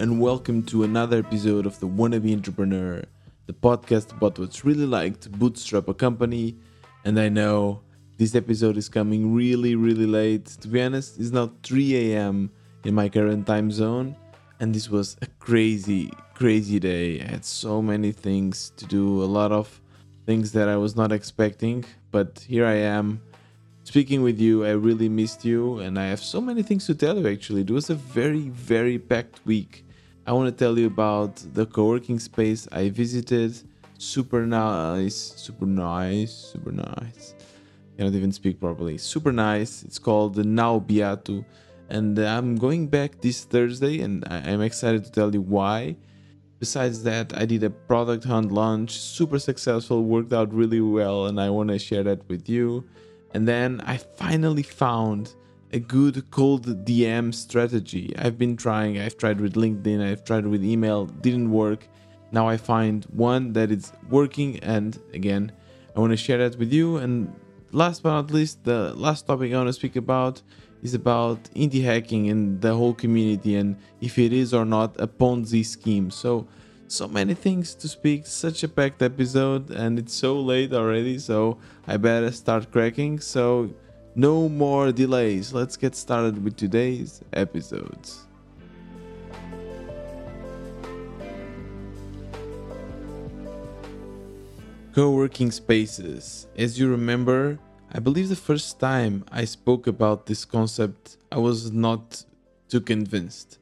and welcome to another episode of the Wannabe Entrepreneur, the podcast about what's really like to bootstrap a company. And I know this episode is coming really, really late. To be honest, it's now 3 a.m. in my current time zone, and this was a crazy, crazy day. I had so many things to do, a lot of things that I was not expecting, but here I am speaking with you. I really missed you, and I have so many things to tell you actually. It was a very, very packed week. I want to tell you about the co working space I visited. Super nice, super nice, super nice I cannot even speak properly. Super nice. It's called the Now Beato. And I'm going back this Thursday, and I'm excited to tell you why. Besides that, I did a product hunt launch, super successful, worked out really well, and I want to share that with you. And then I finally found a good cold DM strategy. I've been trying, I've tried with LinkedIn, I've tried with email, didn't work. Now I find one that is working, and again, I want to share that with you. And last but not least, the last topic I want to speak about is about indie hacking and the whole community and if it is or not a Ponzi scheme. So, so many things to speak, such a packed episode, and it's so late already, so I better start cracking. So, no more delays. Let's get started with today's episodes. Co working spaces. As you remember, I believe the first time I spoke about this concept, I was not too convinced.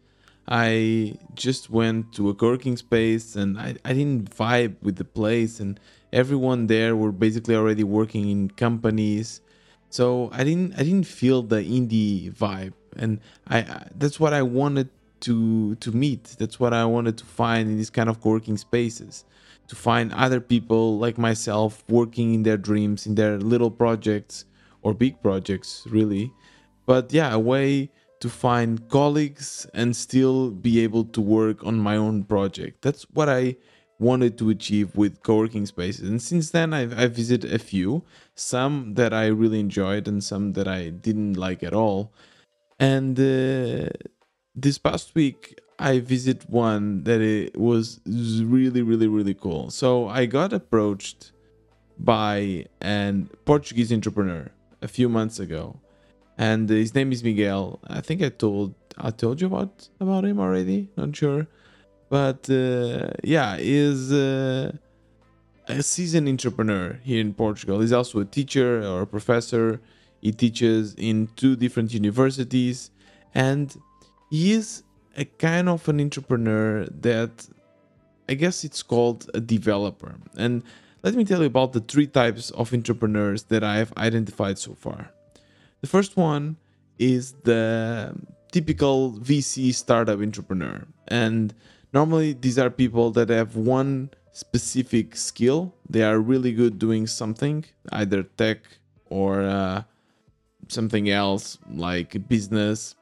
I just went to a co working space and I, I didn't vibe with the place, and everyone there were basically already working in companies. So I didn't I didn't feel the indie vibe, and I, I that's what I wanted to to meet. That's what I wanted to find in these kind of co-working spaces to find other people like myself working in their dreams, in their little projects or big projects, really. But yeah, a way to find colleagues and still be able to work on my own project. That's what I wanted to achieve with co-working spaces and since then I've, I've visited a few some that i really enjoyed and some that i didn't like at all and uh, this past week I visit one that it was really, really, really cool. So I got approached by an Portuguese entrepreneur a few months ago, and his name is Miguel. I think I told I told you about about him already. Not sure, but uh, yeah, is uh, a seasoned entrepreneur here in Portugal. He's also a teacher or a professor. He teaches in two different universities, and he is a kind of an entrepreneur that I guess it's called a developer. And let me tell you about the three types of entrepreneurs that I've identified so far. The first one is the typical VC startup entrepreneur. And normally these are people that have one specific skill. They are really good doing something, either tech or uh, something else like business.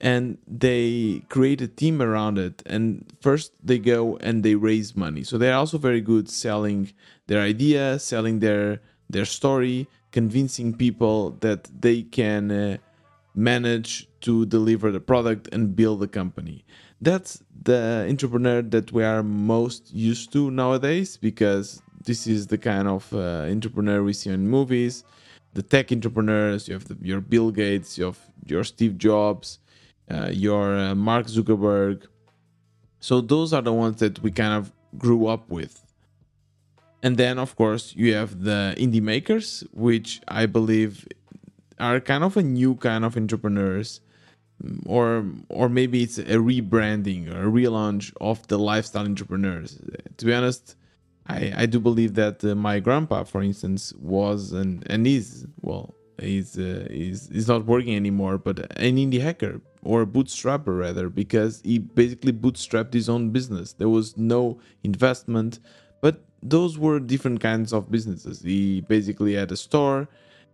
And they create a team around it. And first they go and they raise money. So they're also very good selling their idea selling their their story convincing people that they can uh, manage to deliver the product and build the company that's the entrepreneur that we are most used to nowadays because this is the kind of uh, entrepreneur we see in movies the tech entrepreneurs you have the, your bill gates you have your steve jobs uh, your uh, Mark Zuckerberg. So those are the ones that we kind of grew up with. And then, of course, you have the indie makers, which I believe are kind of a new kind of entrepreneurs, or or maybe it's a rebranding or a relaunch of the lifestyle entrepreneurs. To be honest, I, I do believe that uh, my grandpa, for instance, was and and is well, he's uh, he's, he's not working anymore, but an indie hacker or a bootstrapper rather, because he basically bootstrapped his own business. There was no investment, but those were different kinds of businesses. He basically had a store,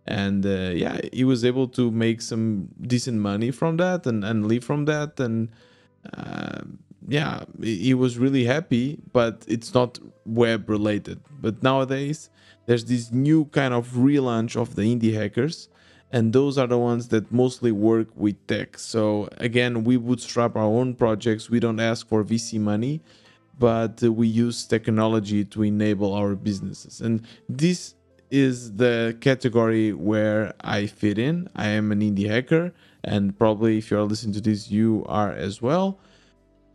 and uh, yeah, he was able to make some decent money from that and, and live from that. And uh, yeah, he was really happy, but it's not web related. But nowadays, there's this new kind of relaunch of the indie hackers and those are the ones that mostly work with tech. So again, we bootstrap our own projects. We don't ask for VC money, but we use technology to enable our businesses. And this is the category where I fit in. I am an indie hacker, and probably if you're listening to this, you are as well.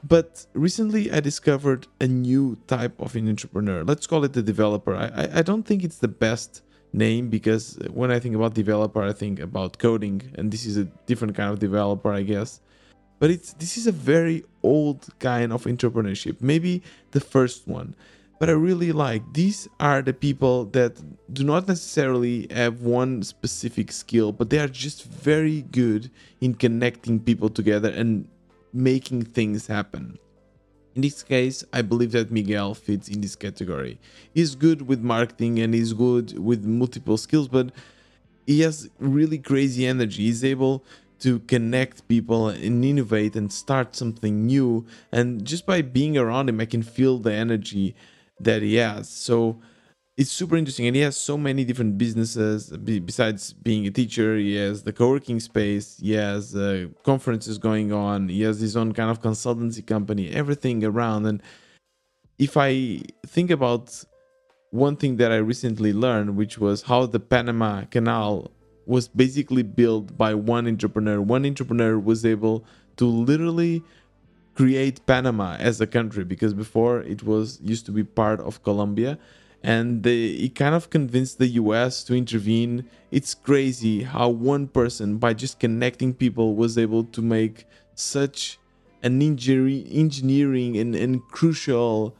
But recently, I discovered a new type of an entrepreneur. Let's call it the developer. I, I don't think it's the best name because when I think about developer, I think about coding, and this is a different kind of developer, I guess. But it's this is a very old kind of entrepreneurship, maybe the first one. But I really like these are the people that do not necessarily have one specific skill, but they are just very good in connecting people together and making things happen. In this case, I believe that Miguel fits in this category. He's good with marketing and he's good with multiple skills, but he has really crazy energy. He's able to connect people and innovate and start something new. And just by being around him, I can feel the energy that he has. So it's super interesting and he has so many different businesses besides being a teacher he has the co-working space he has uh, conferences going on he has his own kind of consultancy company everything around and if i think about one thing that i recently learned which was how the panama canal was basically built by one entrepreneur one entrepreneur was able to literally create panama as a country because before it was used to be part of colombia and they, it kind of convinced the US to intervene. It's crazy how one person, by just connecting people, was able to make such an injury, engineering and, and crucial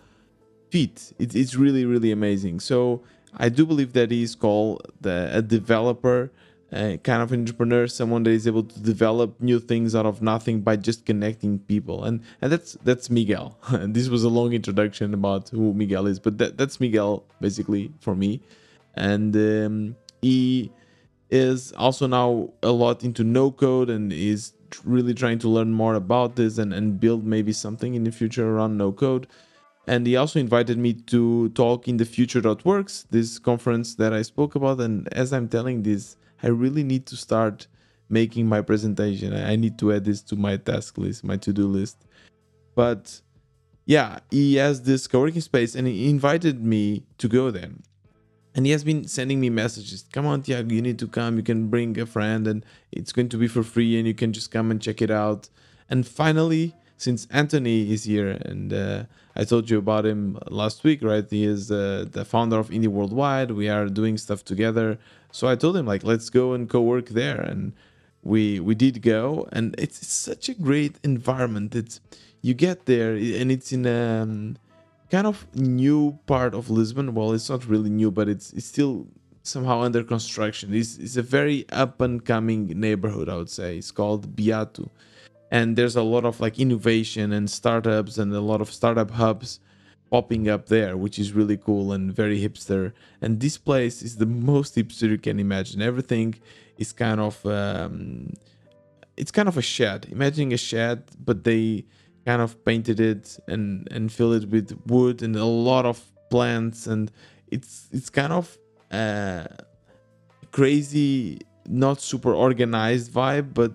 feat. It, it's really, really amazing. So I do believe that he's called the, a developer uh, kind of entrepreneur, someone that is able to develop new things out of nothing by just connecting people, and and that's that's Miguel. this was a long introduction about who Miguel is, but that, that's Miguel basically for me, and um, he is also now a lot into no code and is really trying to learn more about this and, and build maybe something in the future around no code and he also invited me to talk in the future.works this conference that i spoke about. And as i'm telling this I really need to start making my presentation. I need to add this to my task list, my to do list. But yeah, he has this co working space and he invited me to go there. And he has been sending me messages. Come on, Tiago, you need to come. You can bring a friend and it's going to be for free and you can just come and check it out. And finally, since Anthony is here and uh, I told you about him last week, right? He is uh, the founder of Indie Worldwide. We are doing stuff together. So I told him like, let's go and co-work there, and we we did go, and it's, such a great environment. It's you get there, and it's in a um, kind of new part of Lisbon. Well, it's not really new, but it's it's still somehow under construction. It's, it's a very up and coming neighborhood, I would say. It's called Beato and there's a lot of like innovation and startups and a lot of startup hubs popping up there which is really cool and very hipster. And this place is the most hipster you can imagine. Everything is kind of um, it's kind of a shed. Imagine a shed but they kind of painted it and and filled it with wood and a lot of plants. And it's it's kind of uh crazy not super organized vibe but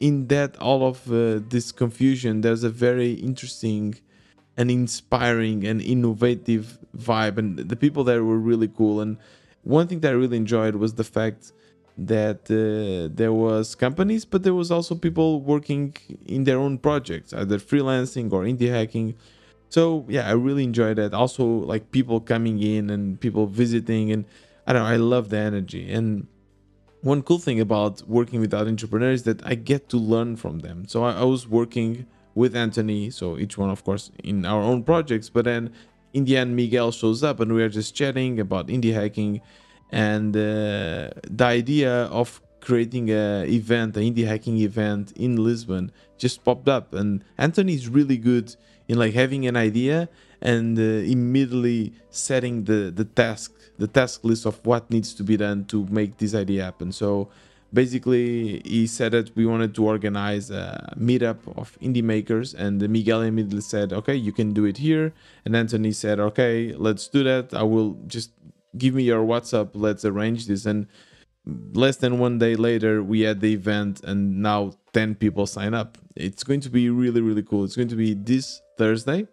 in that all of uh, this confusion there's a very interesting and inspiring and innovative vibe and the people there were really cool. And one thing that i really enjoyed was the fact that uh, there was companies but there was also people working in their own projects either freelancing or indie hacking. So yeah i really enjoyed that. Also like people coming in and people visiting and i don't know i love the energy. And one cool thing about working with other entrepreneurs is that I get to learn from them. So I, I, was working with Anthony, so each one, of course, in our own projects. But then in the end, Miguel shows up and we are just chatting about indie hacking and uh, the idea of creating a event, an indie hacking event in Lisbon, just popped up. And Anthony is really good in like having an idea and uh, immediately setting the the task the task list of what needs to be done to make this idea happen so basically he said that we wanted to organize a meetup of indie makers and miguel immediately said okay you can do it here. And anthony said okay let's do that. I will just give me your whatsapp. Let's arrange this. And less than one day later we had the event and now 10 people sign up. It's going to be really really cool. It's going to be this thursday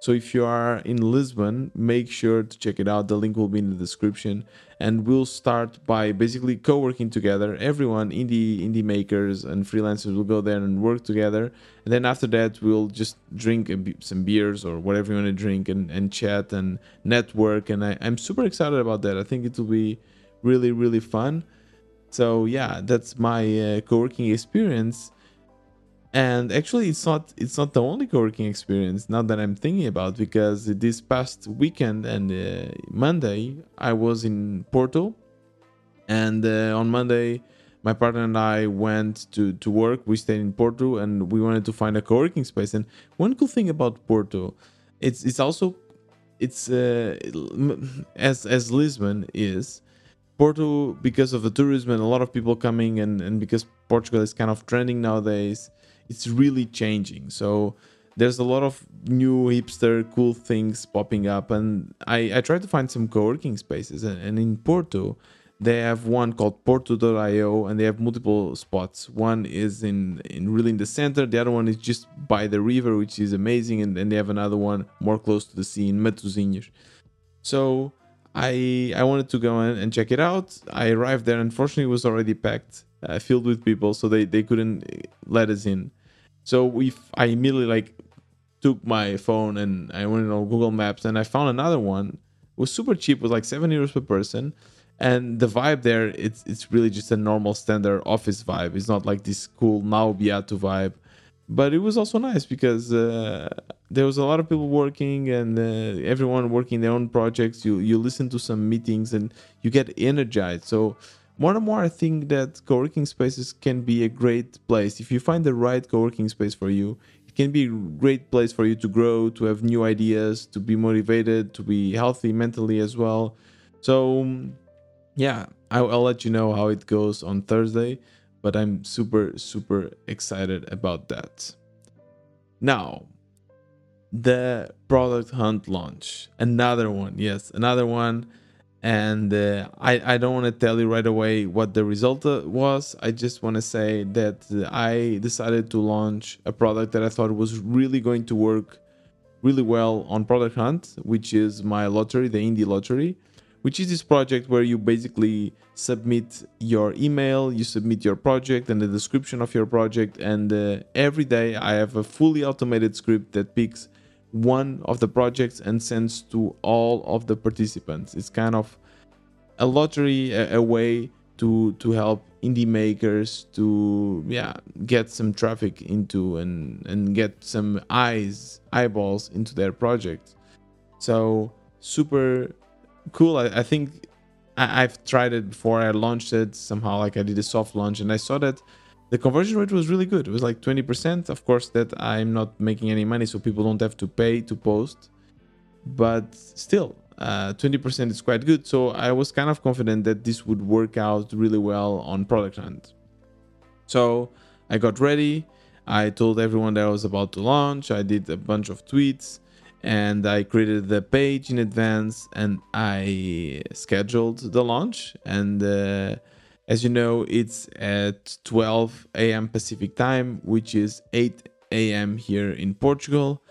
so if you are in lisbon make sure to check it out. The link will be in the description. And we'll start by basically co-working together. Everyone indie indie makers and freelancers will go there and work together. And then after that we'll just drink some beers or whatever you want to drink and, and chat and network. And I, i'm super excited about that. I think it will be really really fun. So yeah that's my uh, co-working experience and actually it's not it's not the only co-working experience now that i'm thinking about because this past weekend and uh, monday i was in porto. And uh, on monday my partner and i went to to work. We stayed in porto and we wanted to find a co-working space. And one cool thing about porto it's it's also it's uh, as as lisbon is Porto, because of the tourism and a lot of people coming, and, and because Portugal is kind of trending nowadays, it's really changing. So there's a lot of new hipster cool things popping up, and I, I to find some co working spaces. And, and in Porto, they have one called Porto.io, and they have multiple spots. One is in, in really in the center, the other one is just by the river, which is amazing, and then they have another one more close to the sea in Matosinhos. So I I wanted to go and check it out. I arrived there. Unfortunately, it was already packed, uh, filled with people, so they, they couldn't uh, let us in. So we I immediately like took my phone and I went on Google Maps and I found another one. It was super cheap. It was like seven euros per person, and the vibe there it's it's really just a normal standard office vibe. It's not like this cool now Beato vibe but it was also nice because uh, there was a lot of people working and uh, everyone working their own projects you you listen to some meetings and you get energized so more and more i think that co-working spaces can be a great place if you find the right co-working space for you it can be a great place for you to grow to have new ideas to be motivated to be healthy mentally as well so um, yeah I'll, I'll let you know how it goes on thursday but I'm super, super excited about that. Now, the product hunt launch, another one, yes, another one. And uh, I, I don't want to tell you right away what the result uh, was. I just want to say that I decided to launch a product that I thought was really going to work really well on Product Hunt, which is my lottery, the indie lottery which is this project where you basically submit your email, you submit your project and the description of your project, and uh, every day I have a fully automated script that picks one of the projects and sends to all of the participants. It's kind of a lottery, a, a way to to help indie makers to yeah get some traffic into and and get some eyes eyeballs into their project. So super cool. I, I think I, have tried it before. I launched it somehow, like I did a soft launch, and I saw that the conversion rate was really good. It was like 20%. Of course, that I'm not making any money, so people don't have to pay to post. But still, uh, 20% is quite good. So I was kind of confident that this would work out really well on Product Hunt. So I got ready. I told everyone that I was about to launch. I did a bunch of tweets and I created the page in advance and I scheduled the launch. And uh, as you know, it's at 12 a.m. Pacific time, which is 8 a.m. here in Portugal.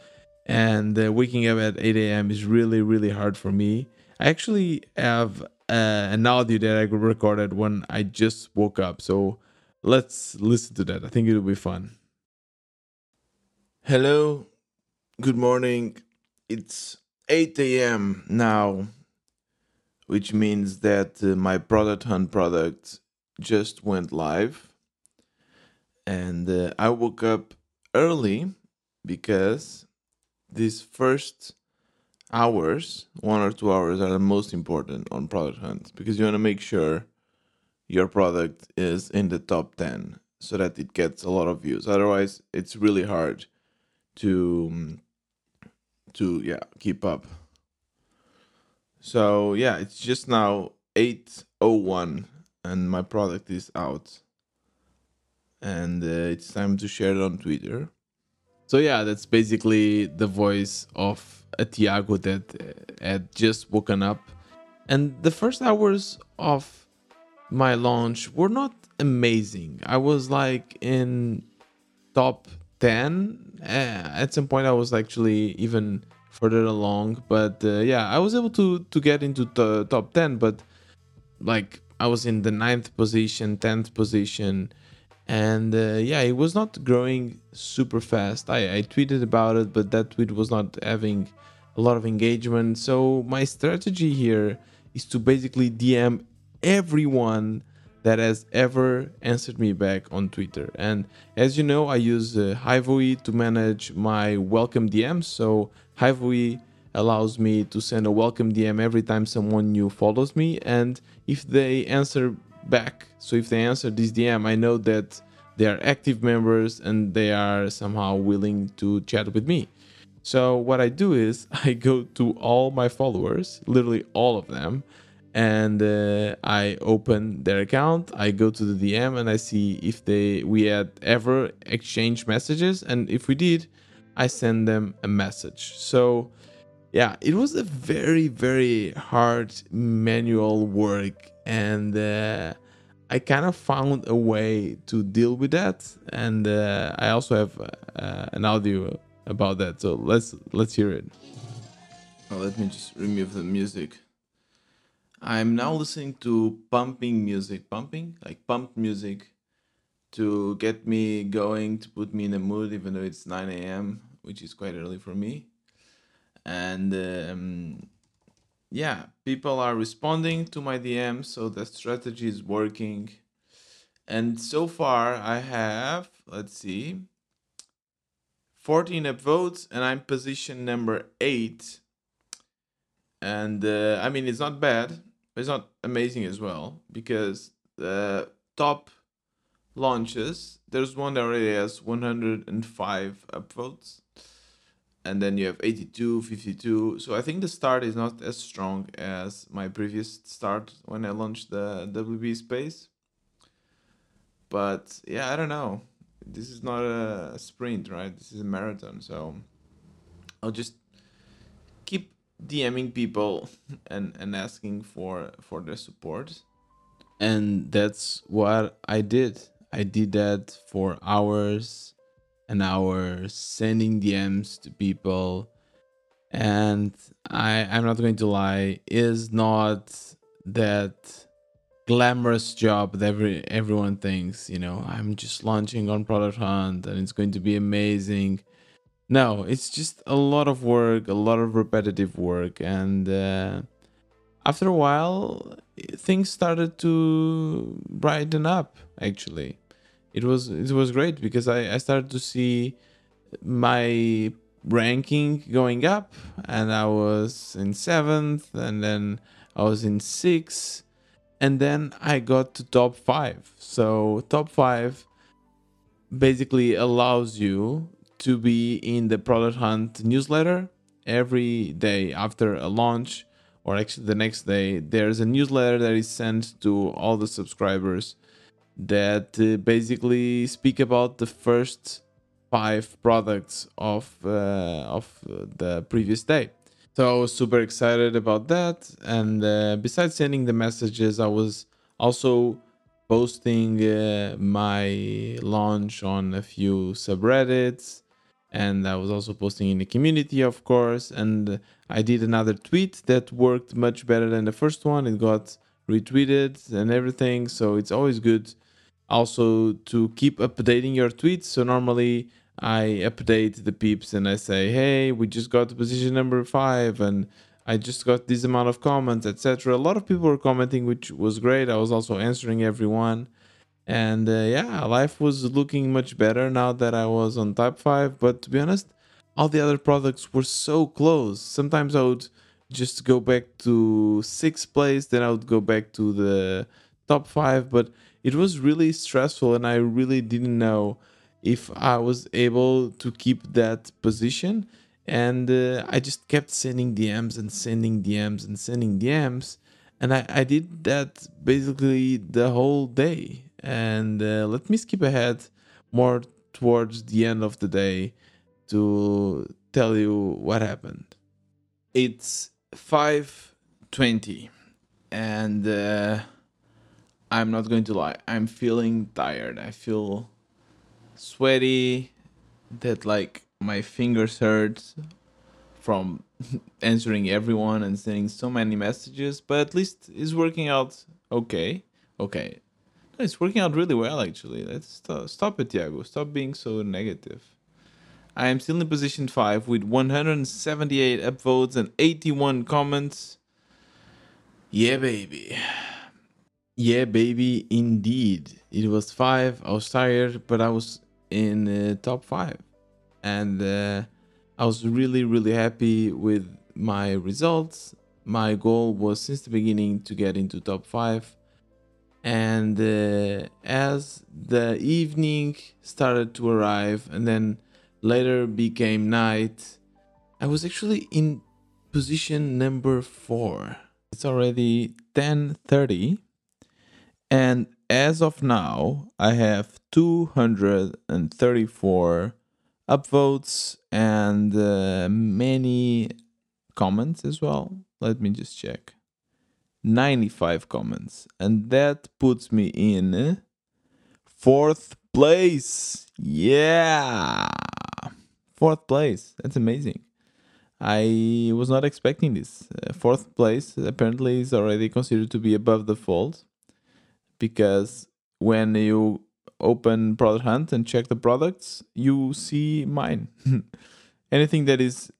And uh, waking up at 8 a.m. is really, really hard for me. I actually have uh, an audio that I recorded when I just woke up. So let's listen to that. I think it'll be fun. Hello, good morning it's 8 a.m. now, which means that uh, my product hunt product just went live. And uh, I woke up early because these first hours, one or two hours, are the most important on product hunt because you want to make sure your product is in the top 10 so that it gets a lot of views. Otherwise, it's really hard to um, to yeah keep up. So yeah, it's just now 8:01 and my product is out. And uh, it's time to share it on Twitter. So yeah, that's basically the voice of a Tiago that uh, had just woken up. And the first hours of my launch were not amazing. I was like in top 10. Uh, at some point, I was actually even further along. But uh, yeah, I was able to to get into the top 10, but like I was in the ninth position, 10th position. And uh, yeah, it was not growing super fast. I, I tweeted about it, but that tweet was not having a lot of engagement. So my strategy here is to basically DM everyone that has ever answered me back on Twitter. And as you know, I use uh, Hivoe to manage my welcome DMs. So Hivoe allows me to send a welcome DM every time someone new follows me. And if they answer back, so if they answer this DM, I know that they are active members and they are somehow willing to chat with me. So what I do is I go to all my followers, literally all of them, and uh, I open their account. I go to the DM and I see if they we had ever exchanged messages, and if we did, I send them a message. So yeah, it was a very very hard manual work, and uh, I kind of found a way to deal with that, and uh, I also have uh, an audio about that. So let's let's hear it. Let me just remove the music. I'm now listening to pumping music, pumping like pumped music, to get me going, to put me in a mood, even though it's 9 a.m., which is quite early for me. And um, yeah, people are responding to my DMs, so the strategy is working. And so far, I have, let's see, 14 upvotes and I'm position number 8. And uh, I mean, it's not bad, it's not amazing as well because the top launches, there's one that already has 105 upvotes. And then you have 82, 52. So I think the start is not as strong as my previous start when I launched the WB space. But yeah, I don't know this is not a sprint, right? This is a marathon. So I'll just keep DMing people and and asking for for their support. And that's what I did. I did that for hours and hour sending DMs to people. And I I'm not going to lie, is not that glamorous job that every everyone thinks you know i'm just launching on product hunt and it's going to be amazing. No it's just a lot of work a lot of repetitive work. And uh, after a while things started to brighten up actually it was it was great because i, I started to see my ranking going up and i was in seventh and then i was in sixth and then I got to top five. So top five basically allows you to be in the product hunt newsletter every day after a launch or actually the next day there's a newsletter that is sent to all the subscribers that uh, basically speak about the first five products of uh, of the previous day so I was super excited about that. And uh, besides sending the messages, I was also posting uh, my launch on a few subreddits. And I was also posting in the community, of course. And I did another tweet that worked much better than the first one. It got retweeted and everything. So it's always good also to keep updating your tweets. So normally I update the peeps and I say, hey, we just got to position number five and I just got this amount of comments, etc. A lot of people were commenting, which was great. I was also answering everyone. And uh, yeah, life was looking much better now that I was on type 5. But to be honest, all the other products were so close. Sometimes I would just go back to sixth place, then I would go back to the top 5. But it was really stressful and I really didn't know if I was able to keep that position. And uh, I just kept sending DMs and sending DMs and sending DMs. And I, I did that basically the whole day. And uh, let me skip ahead more towards the end of the day to tell you what happened. It's 5:20 and uh, I'm not going to lie. I'm feeling tired. I feel sweaty. That like my fingers hurt from answering everyone and sending so many messages. But at least it's working out okay. Okay, no, it's working out really well actually. Let's stop, stop it, Tiago. Stop being so negative. I am still in position five with 178 upvotes and 81 comments. Yeah, baby. Yeah, baby, indeed. It was five. I was tired, but I was in uh, top five. And uh, I was really, really happy with my results. My goal was since the beginning to get into top five. And uh, as the evening started to arrive and then later became night, I was actually in position number four. It's already 10:30 and as of now, I have 234 upvotes and uh, many comments as well. Let me just check. 95 comments. And that puts me in fourth place. Yeah. Fourth place. That's amazing. I was not expecting this. Uh, fourth place apparently is already considered to be above the fold because when you open product hunt and check the products you see mine. Anything that is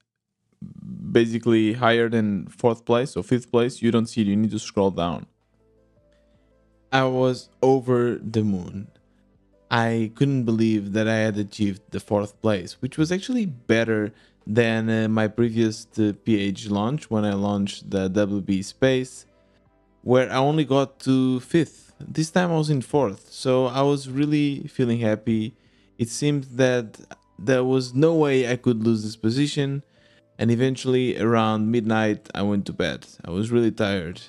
basically higher than fourth place or fifth place you don't see it. You need to scroll down. I was over the moon. I couldn't believe that i had achieved the fourth place which was actually better than uh, my previous uh, ph launch when i launched the wb space where i only got to fifth this time I was in fourth, so I was really feeling happy. It seemed that there was no way I could lose this position, and eventually around midnight I went to bed. I was really tired.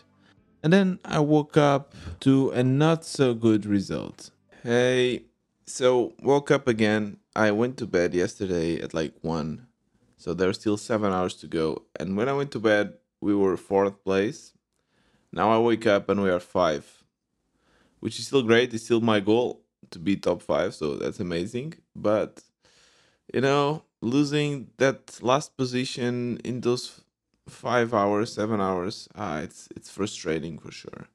And then I woke up to a not so good result. Hey, so woke up again. I went to bed yesterday at like 1. So there's still 7 hours to go. And when I went to bed, we were fourth place. Now I wake up and we are 5 which is still great. It's still my goal to be top five, so that's amazing. But you know, losing that last position in those five hours, seven hours, uh, it's it's frustrating for sure.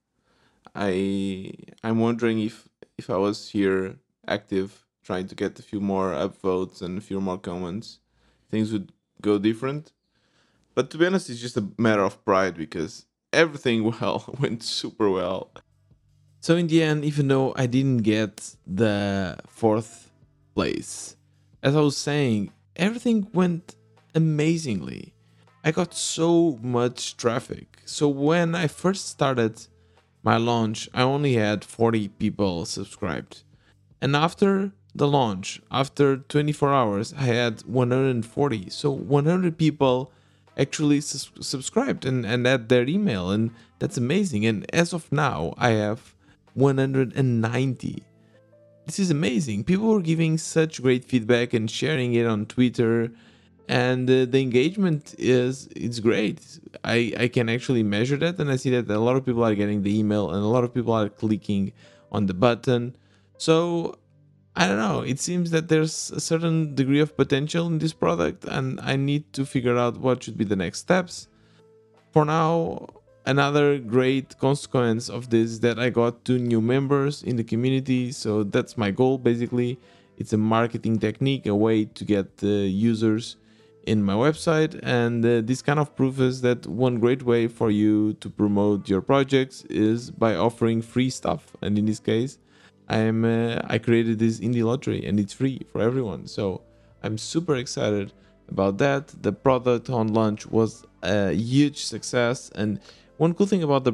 I I'm wondering if if I was here active, trying to get a few more upvotes and a few more comments, things would go different. But to be honest, it's just a matter of pride because everything well went super well. So in the end, even though I didn't get the fourth place, as I was saying, everything went amazingly. I got so much traffic. So when I first started my launch, I only had 40 people subscribed. And after the launch, after 24 hours, I had 140. So 100 people actually subscribed and, and had their email. And that's amazing. And as of now, I have 190. This is amazing. People were giving such great feedback and sharing it on Twitter and uh, the engagement is it's great. I I can actually measure that and I see that a lot of people are getting the email and a lot of people are clicking on the button. So I don't know. It seems that there's a certain degree of potential in this product, and I need to figure out what should be the next steps. For now, another great consequence of this is that I got two new members in the community. So that's my goal basically. It's a marketing technique, a way to get uh, users in my website. And uh, this kind of proof is that one great way for you to promote your projects is by offering free stuff. And in this case, I'm uh, I created this indie lottery and it's free for everyone. So I'm super excited about that. The Product Hunt launch was a huge success and one cool thing about the,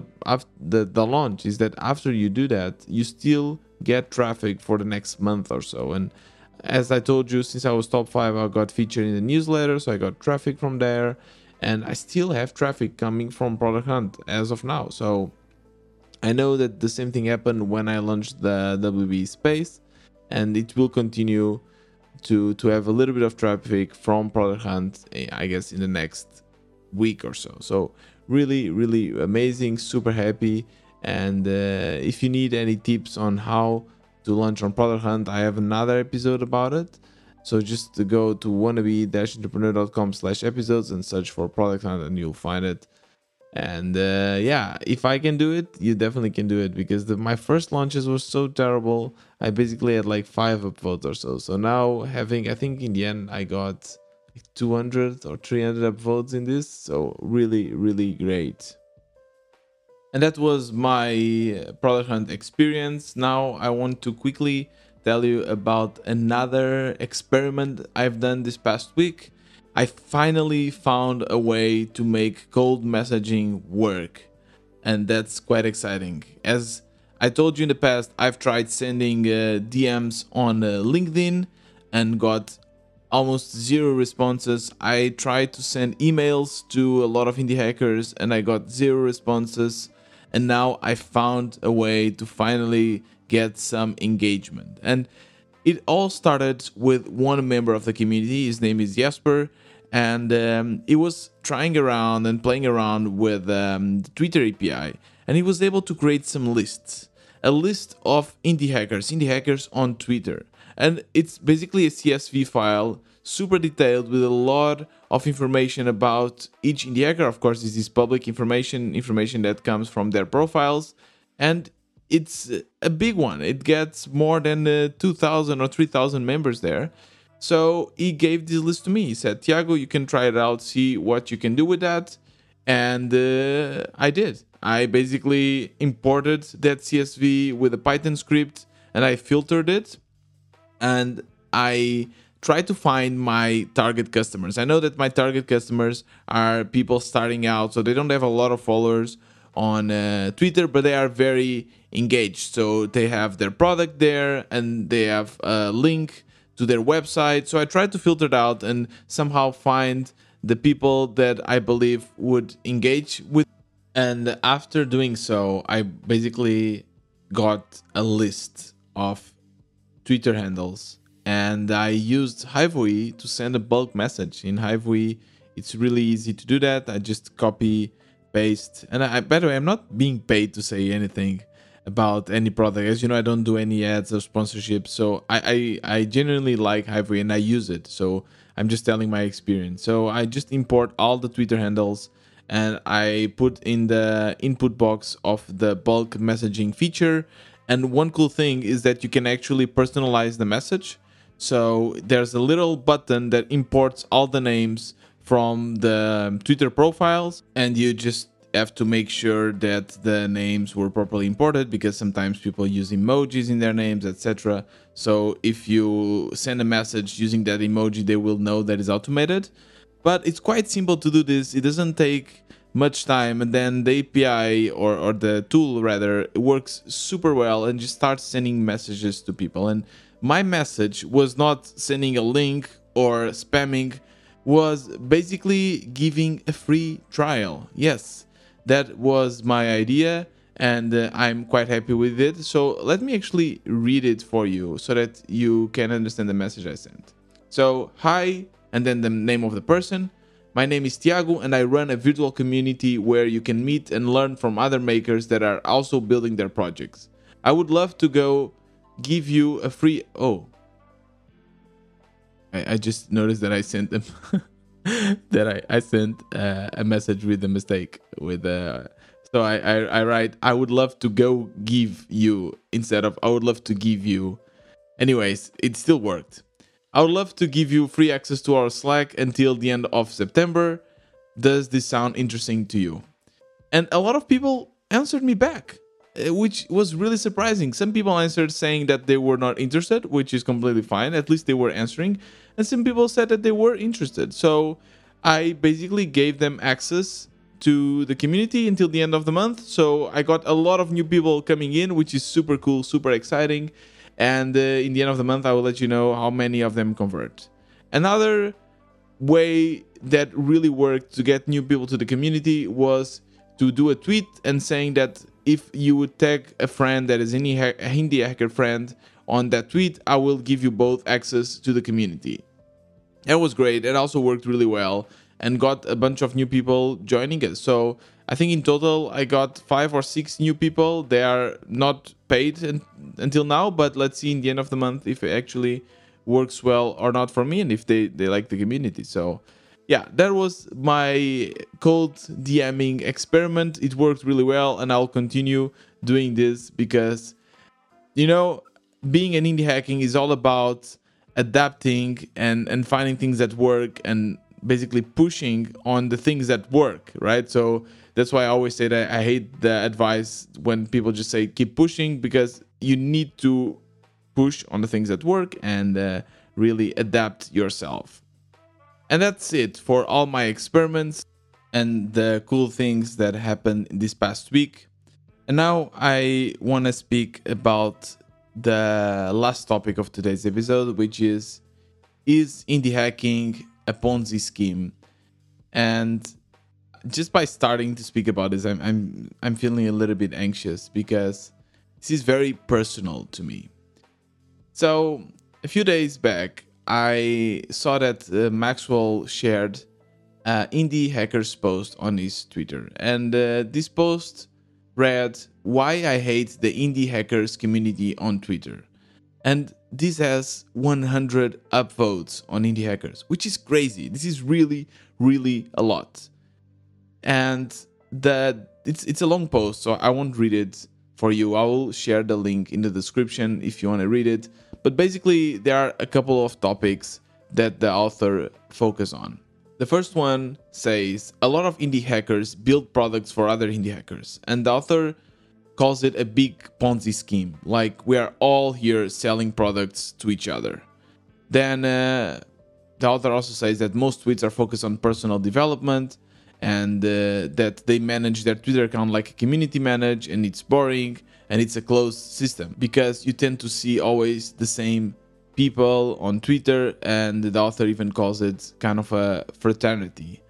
the the launch is that after you do that, you still get traffic for the next month or so. And as I told you, since I was top five, I got featured in the newsletter, so I got traffic from there, and I still have traffic coming from Product Hunt as of now. So I know that the same thing happened when I launched the WB space, and it will continue to to have a little bit of traffic from Product Hunt, eh, I guess, in the next week or so. So really, really amazing, super happy. And uh, if you need any tips on how to launch on Product Hunt, I have another episode about it. So just to go to wannabe-entrepreneur.com slash episodes and search for Product Hunt and you'll find it. And uh, yeah, if I can do it, you definitely can do it because the, my first launches were so terrible. I basically had like five upvotes or so. So now having, I think in the end I got 200 or 300 upvotes in this. So really, really great. And that was my product hunt experience. Now I want to quickly tell you about another experiment I've done this past week. I finally found a way to make cold messaging work, and that's quite exciting. As I told you in the past, I've tried sending uh, DMs on uh, LinkedIn and got almost zero responses. I tried to send emails to a lot of indie hackers and I got zero responses. And now I found a way to finally get some engagement. And it all started with one member of the community. His name is Jesper. And um, he was trying around and playing around with um, the Twitter API. And he was able to create some lists a list of indie hackers, indie hackers on Twitter. And it's basically a CSV file, super detailed with a lot of information about each indie. Of course, this is public information, information that comes from their profiles. And it's a big one. It gets more than uh, 2,000 or 3,000 members there. So he gave this list to me. He said, Tiago, you can try it out, see what you can do with that. And uh, I did. I basically imported that CSV with a Python script and I filtered it. And I try to find my target customers. I know that my target customers are people starting out, so they don't have a lot of followers on uh, Twitter, but they are very engaged. So they have their product there and they have a link to their website. So I try to filter it out and somehow find the people that I believe would engage with. And after doing so, I basically got a list of Twitter handles and I used Hivoe to send a bulk message. In Hivoe, it's really easy to do that. I just copy paste. And I, by the way, I'm not being paid to say anything about any product. As you know, I don't do any ads or sponsorship. So I, I, I genuinely like Hivoe and I use it. So I'm just telling my experience. So I just import all the Twitter handles and I put in the input box of the bulk messaging feature. And one cool thing is that you can actually personalize the message. So there's a little button that imports all the names from the Twitter profiles, and you just have to make sure that the names were properly imported because sometimes people use emojis in their names, etc. So if you send a message using that emoji, they will know that it's automated. But it's quite simple to do this. It doesn't take much time and then the API or, or the tool rather works super well and just starts sending messages to people. And my message was not sending a link or spamming was basically giving a free trial. Yes, that was my idea and uh, I'm quite happy with it. So let me actually read it for you so that you can understand the message I sent. So, hi, and then the name of the person. My name is Tiago, and I run a virtual community where you can meet and learn from other makers that are also building their projects. I would love to go give you a free. Oh, I, I just noticed that I sent them. that I, I sent uh, a message with a mistake with uh so I, I I write I would love to go give you instead of I would love to give you anyways it still worked I would love to give you free access to our Slack until the end of September does this sound interesting to you and a lot of people answered me back uh, which was really surprising. Some people answered saying that they were not interested, which is completely fine. At least they were answering. And some people said that they were interested. So I basically gave them access to the community until the end of the month. So I got a lot of new people coming in, which is super cool, super exciting. And uh, in the end of the month, I will let you know how many of them convert. Another way that really worked to get new people to the community was to do a tweet and saying that if you would tag a friend that is any a indie hacker friend on that tweet, I will give you both access to the community. That was great. It also worked really well. And got a bunch of new people joining us. So I think in total I got five or six new people. They are not paid in, until now, but let's see in the end of the month if it actually works well or not for me and if they, they like the community. So yeah, that was my cold DMing experiment. It worked really well, and I'll continue doing this because, you know, being an indie hacking is all about adapting and and finding things that work and basically pushing on the things that work, right? So that's why I always say that I hate the advice when people just say keep pushing because you need to push on the things that work and uh, really adapt yourself. And that's it for all my experiments and the cool things that happened this past week. And now I want to speak about the last topic of today's episode, which is Is indie hacking a Ponzi scheme? And just by starting to speak about this, I'm, I'm, I'm feeling a little bit anxious because this is very personal to me. So, a few days back, I saw that uh, Maxwell shared uh, indie hackers post on his Twitter, and uh, this post read "Why I hate the indie hackers community on Twitter," and this has 100 upvotes on indie hackers, which is crazy. This is really, really a lot, and that it's it's a long post, so I won't read it for you. I will share the link in the description if you want to read it but basically, there are a couple of topics that the author focus on. The first one says a lot of indie hackers build products for other indie hackers, and the author calls it a big Ponzi scheme, like we are all here selling products to each other. Then uh, the author also says that most tweets are focused on personal development and uh, that they manage their Twitter account like a community manage and it's boring and it's a closed system because you tend to see always the same people on Twitter, and the author even calls it kind of a fraternity.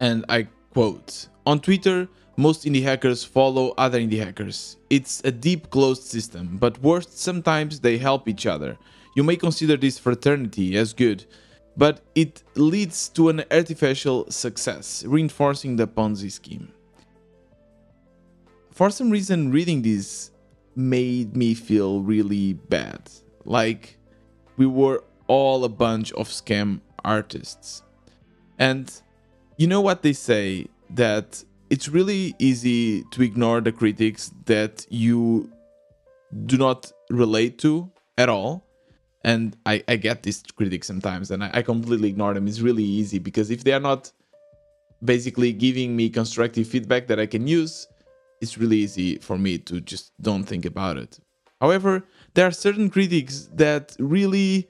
And I quote On Twitter, most indie hackers follow other indie hackers. It's a deep closed system, but worse, sometimes they help each other. You may consider this fraternity as good, but it leads to an artificial success, reinforcing the Ponzi scheme. For some reason, reading this made me feel really bad. Like we were all a bunch of scam artists. And you know what they say that it's really easy to ignore the critics that you do not relate to at all. And I, I get these critics sometimes and I, I completely ignore them. It's really easy because if they are not basically giving me constructive feedback that I can use, it's really easy for me to just don't think about it. However, there are certain critics that really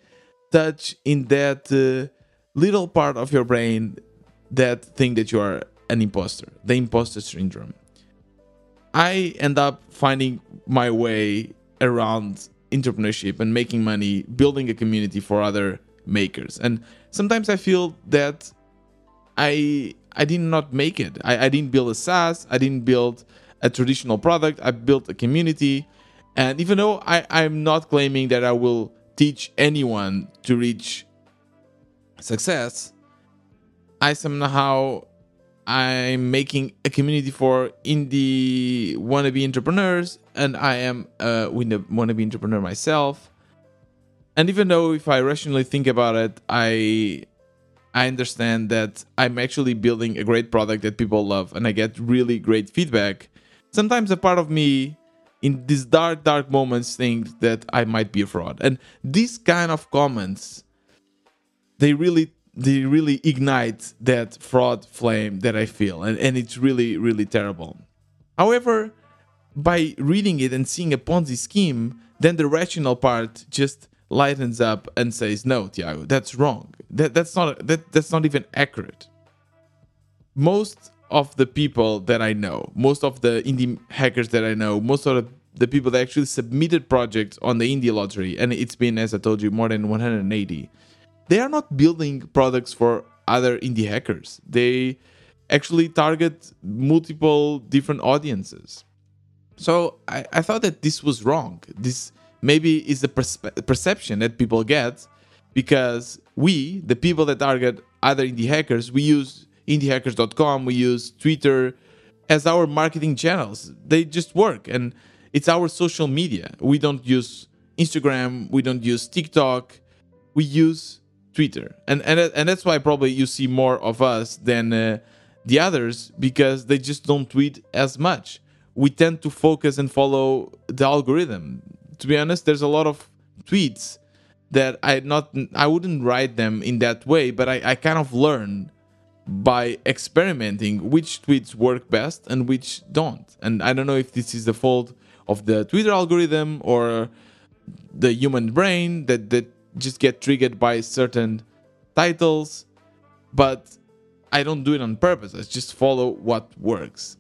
touch in that uh, little part of your brain that think that you are an imposter, the imposter syndrome. I end up finding my way around entrepreneurship and making money, building a community for other makers. And sometimes I feel that I I did not make it. I, I didn't build a SaaS. I didn't build a traditional product. I built a community. And even though I, I'm not claiming that I will teach anyone to reach success, I somehow I'm making a community for indie wannabe entrepreneurs, and I am a wannabe entrepreneur myself. And even though if I rationally think about it, I I understand that I'm actually building a great product that people love, and I get really great feedback sometimes a part of me in these dark, dark moments think that I might be a fraud. And these kind of comments, they really they really ignite that fraud flame that I feel. And, and it's really, really terrible. However, by reading it and seeing a Ponzi scheme, then the rational part just lightens up and says, no, Tiago, that's wrong. That, that's not that, that's not even accurate. Most of the people that I know, most of the indie hackers that I know, most of the, the people that actually submitted projects on the indie lottery, and it's been, as I told you, more than 180, they are not building products for other indie hackers. They actually target multiple different audiences. So I, I thought that this was wrong. This maybe is the perspe- perception that people get because we, the people that target other indie hackers, we use indiehackers.com, we use Twitter as our marketing channels. They just work and it's our social media. We don't use Instagram, we don't use TikTok, we use Twitter. And and and that's why probably you see more of us than uh, the others because they just don't tweet as much. We tend to focus and follow the algorithm. To be honest, there's a lot of tweets that I not I wouldn't write them in that way, but I, I kind of learn by experimenting which tweets work best and which don't. And I don't know if this is the fault of the Twitter algorithm or the human brain that, that just get triggered by certain titles, but I don't do it on purpose. I just follow what works.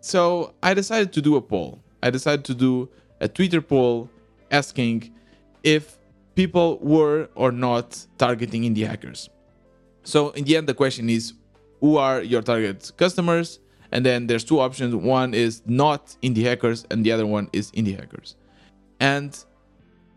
So I decided to do a poll. I decided to do a Twitter poll asking if people were or not targeting indie hackers. So in the end, the question is, who are your target customers? And then there's two options. One is not indie hackers, and the other one is indie hackers. And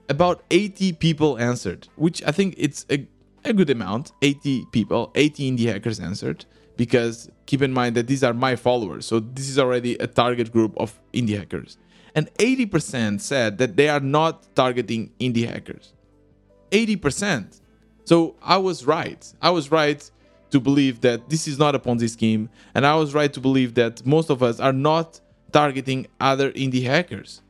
about 80 people answered, which I think it's a, a good amount. 80 people, 80 indie hackers answered. Because keep in mind that these are my followers. So this is already a target group of indie hackers. And 80% said that they are not targeting indie hackers. 80%. So I was right. I was right to believe that this is not a Ponzi scheme. And I was right to believe that most of us are not targeting other indie hackers.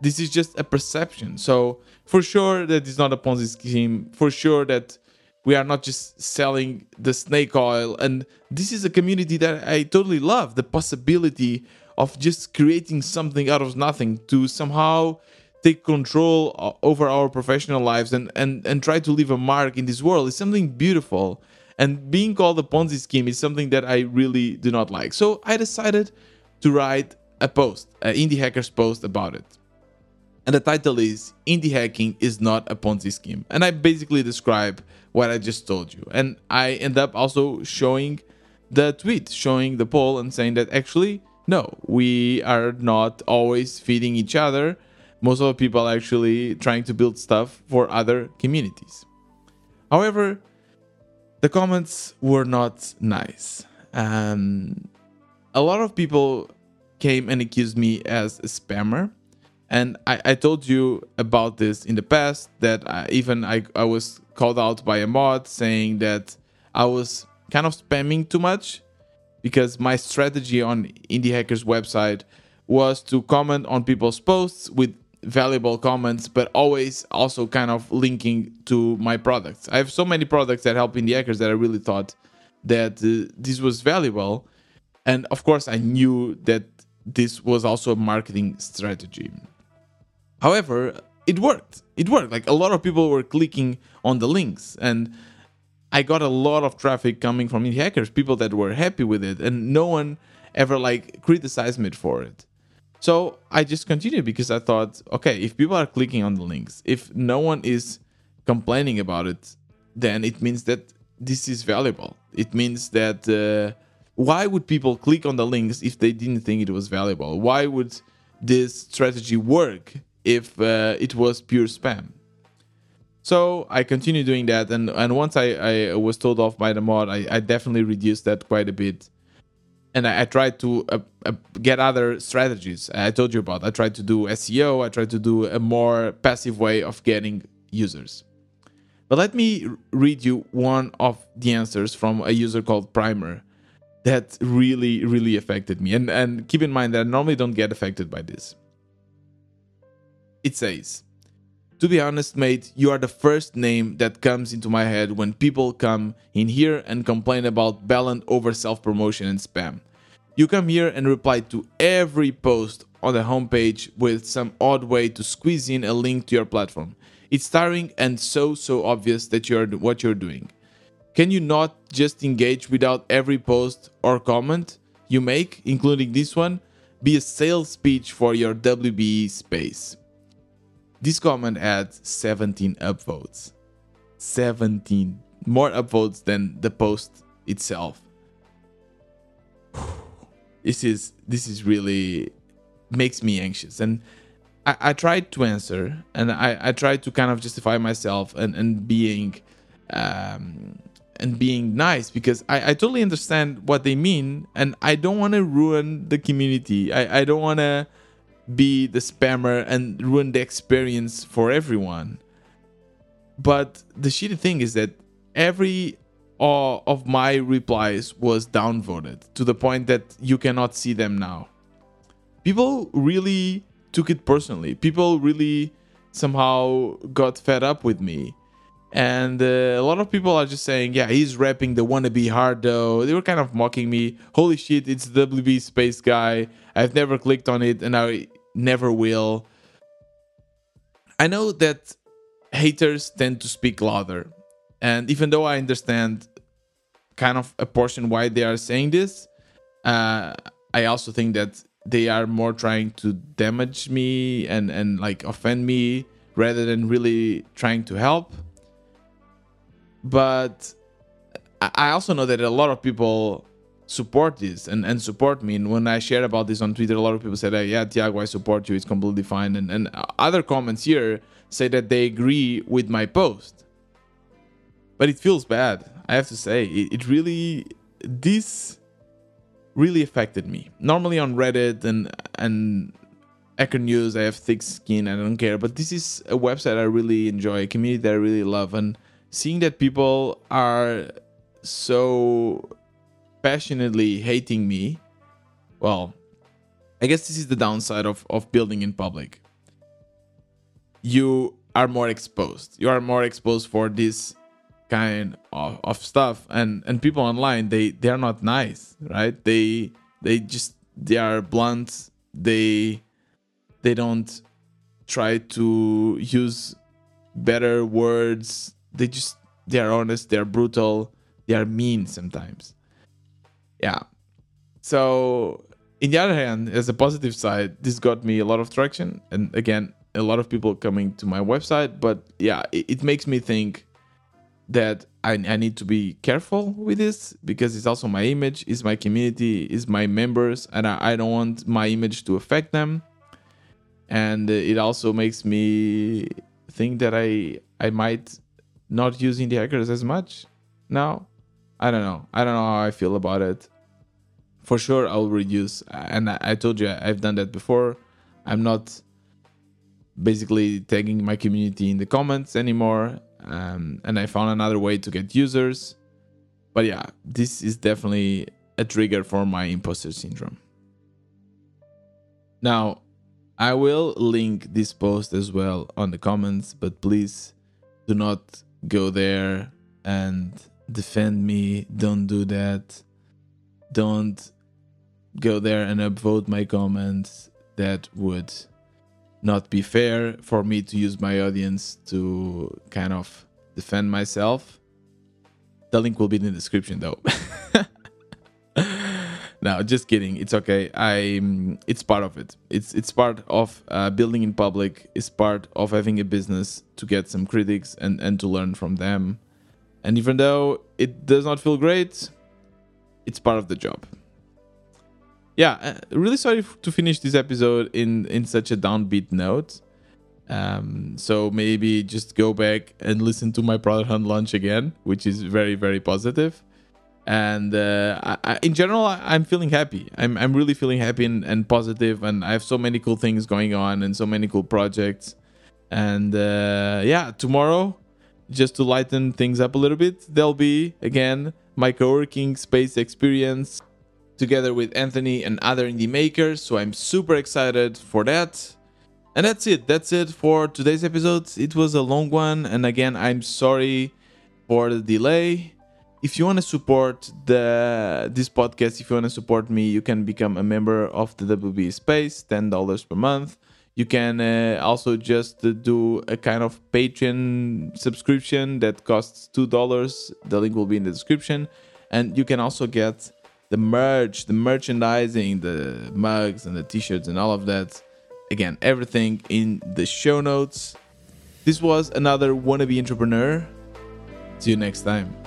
This is just a perception. So for sure that is not a Ponzi scheme. For sure that we are not just selling the snake oil. And this is a community that I totally love. The possibility of just creating something out of nothing to somehow take control over our professional lives and, and, and try to leave a mark in this world is something beautiful. And being called a Ponzi scheme is something that I really do not like. So I decided to write a post, an indie hackers post about it. And the title is Indie Hacking is Not a Ponzi Scheme. And I basically describe what I just told you. And I end up also showing the tweet, showing the poll and saying that actually, no, we are not always feeding each other most of the people are actually trying to build stuff for other communities. However, the comments were not nice. Um, a lot of people came and accused me as a spammer. And I, I told you about this in the past that I, even I, I was called out by a mod saying that I was kind of spamming too much because my strategy on Indie Hackers website was to comment on people's posts with valuable comments, but always also kind of linking to my products. I have so many products that help indie hackers that I really thought that uh, this was valuable. And of course, I knew that this was also a marketing strategy. However, it worked. It worked. Like a lot of people were clicking on the links and I got a lot of traffic coming from indie hackers, people that were happy with it, and no one ever like criticized me for it. So I just continued because I thought, okay, if people are clicking on the links, if no one is complaining about it, then it means that this is valuable. It means that uh, why would people click on the links if they didn't think it was valuable? Why would this strategy work if uh, it was pure spam? So I continued doing that, and, and once I, I was told off by the mod, I, I definitely reduced that quite a bit and I, I tried to uh, uh, get other strategies. I told you about. I tried to do SEO. I tried to do a more passive way of getting users. But let me read you one of the answers from a user called Primer that really, really affected me. And and keep in mind that I normally don't get affected by this. It says, to be honest, mate, you are the first name that comes into my head when people come in here and complain about Ballant over self promotion and spam. You come here and reply to every post on the homepage with some odd way to squeeze in a link to your platform. It's tiring and so so obvious that you're what you're doing. Can you not just engage without every post or comment you make, including this one, be a sales pitch for your WBE space? This comment adds 17 upvotes. 17 more upvotes than the post itself. This is this is really makes me anxious. And I, I tried to answer and I, I tried to kind of justify myself and, and being um, and being nice because I, I totally understand what they mean and I don't want to ruin the community. I, I don't want to be the spammer and ruin the experience for everyone. But the shitty thing is that every uh, of my replies was downvoted to the point that you cannot see them now. People really took it personally. People really somehow got fed up with me. And uh, a lot of people are just saying, yeah, he's rapping the wannabe hard though. They were kind of mocking me. Holy shit, it's WB Space Guy. I've never clicked on it and I never will. I know that haters tend to speak louder. And even though I understand kind of a portion why they are saying this, uh, I also think that they are more trying to damage me and, and like offend me rather than really trying to help. But I also know that a lot of people support this and, and support me. And when I shared about this on Twitter, a lot of people said, Yeah, Tiago, I support you. It's completely fine. And, and other comments here say that they agree with my post. But it feels bad. I have to say, it, it really, this really affected me. Normally on Reddit and, and Hacker News, I have thick skin. I don't care. But this is a website I really enjoy, a community that I really love. And seeing that people are so passionately hating me, well, I guess this is the downside of, of building in public. You are more exposed. You are more exposed for this kind of, of stuff. And and people online they they are not nice right? They they just they are blunt. They they don't try to use better words. They just they are honest they're brutal they are mean sometimes yeah. So, in the other hand, as a positive side, this got me a lot of traction. And again, a lot of people coming to my website. But yeah, it, it makes me think that I, I need to be careful with this because it's also my image, it's my community, it's my members, and I, I don't want my image to affect them. And it also makes me think that I I might not use indie hackers as much now. I don't know. I don't know how I feel about it. For sure, I'll reduce. And I, told you I've done that before. I'm not basically tagging my community in the comments anymore. Um, and I found another way to get users. But yeah, this is definitely a trigger for my imposter syndrome. Now, I will link this post as well on the comments, but please do not go there and defend me. Don't do that. Don't go there and upvote my comments. That would not be fair for me to use my audience to kind of defend myself. The link will be in the description though. no, just kidding. It's okay. I it's part of it. It's it's part of uh, building in public. It's part of having a business to get some critics and and to learn from them. And even though it does not feel great, it's part of the job. Yeah, uh, really sorry to finish this episode in in such a downbeat note. Um, so maybe just go back and listen to my product hunt launch again, which is very very positive. And uh, I, in general, I, am feeling happy. I'm I'm really feeling happy and, and positive, and I have so many cool things going on and so many cool projects. And uh, yeah, tomorrow just to lighten things up a little bit, there'll be again my co-working space experience together with Anthony and other indie makers. So I'm super excited for that. And that's it. That's it for today's episode. It was a long one, and again, I'm sorry for the delay. If you want to support the this podcast, if you want to support me, you can become a member of the WB Space, ten dollars per month. You can uh, also just uh, do a kind of Patreon subscription that costs two dollars. The link will be in the description, and you can also get the merch, the merchandising, the mugs and the t-shirts and all of that. Again, everything in the show notes. This was another wannabe entrepreneur. See you next time.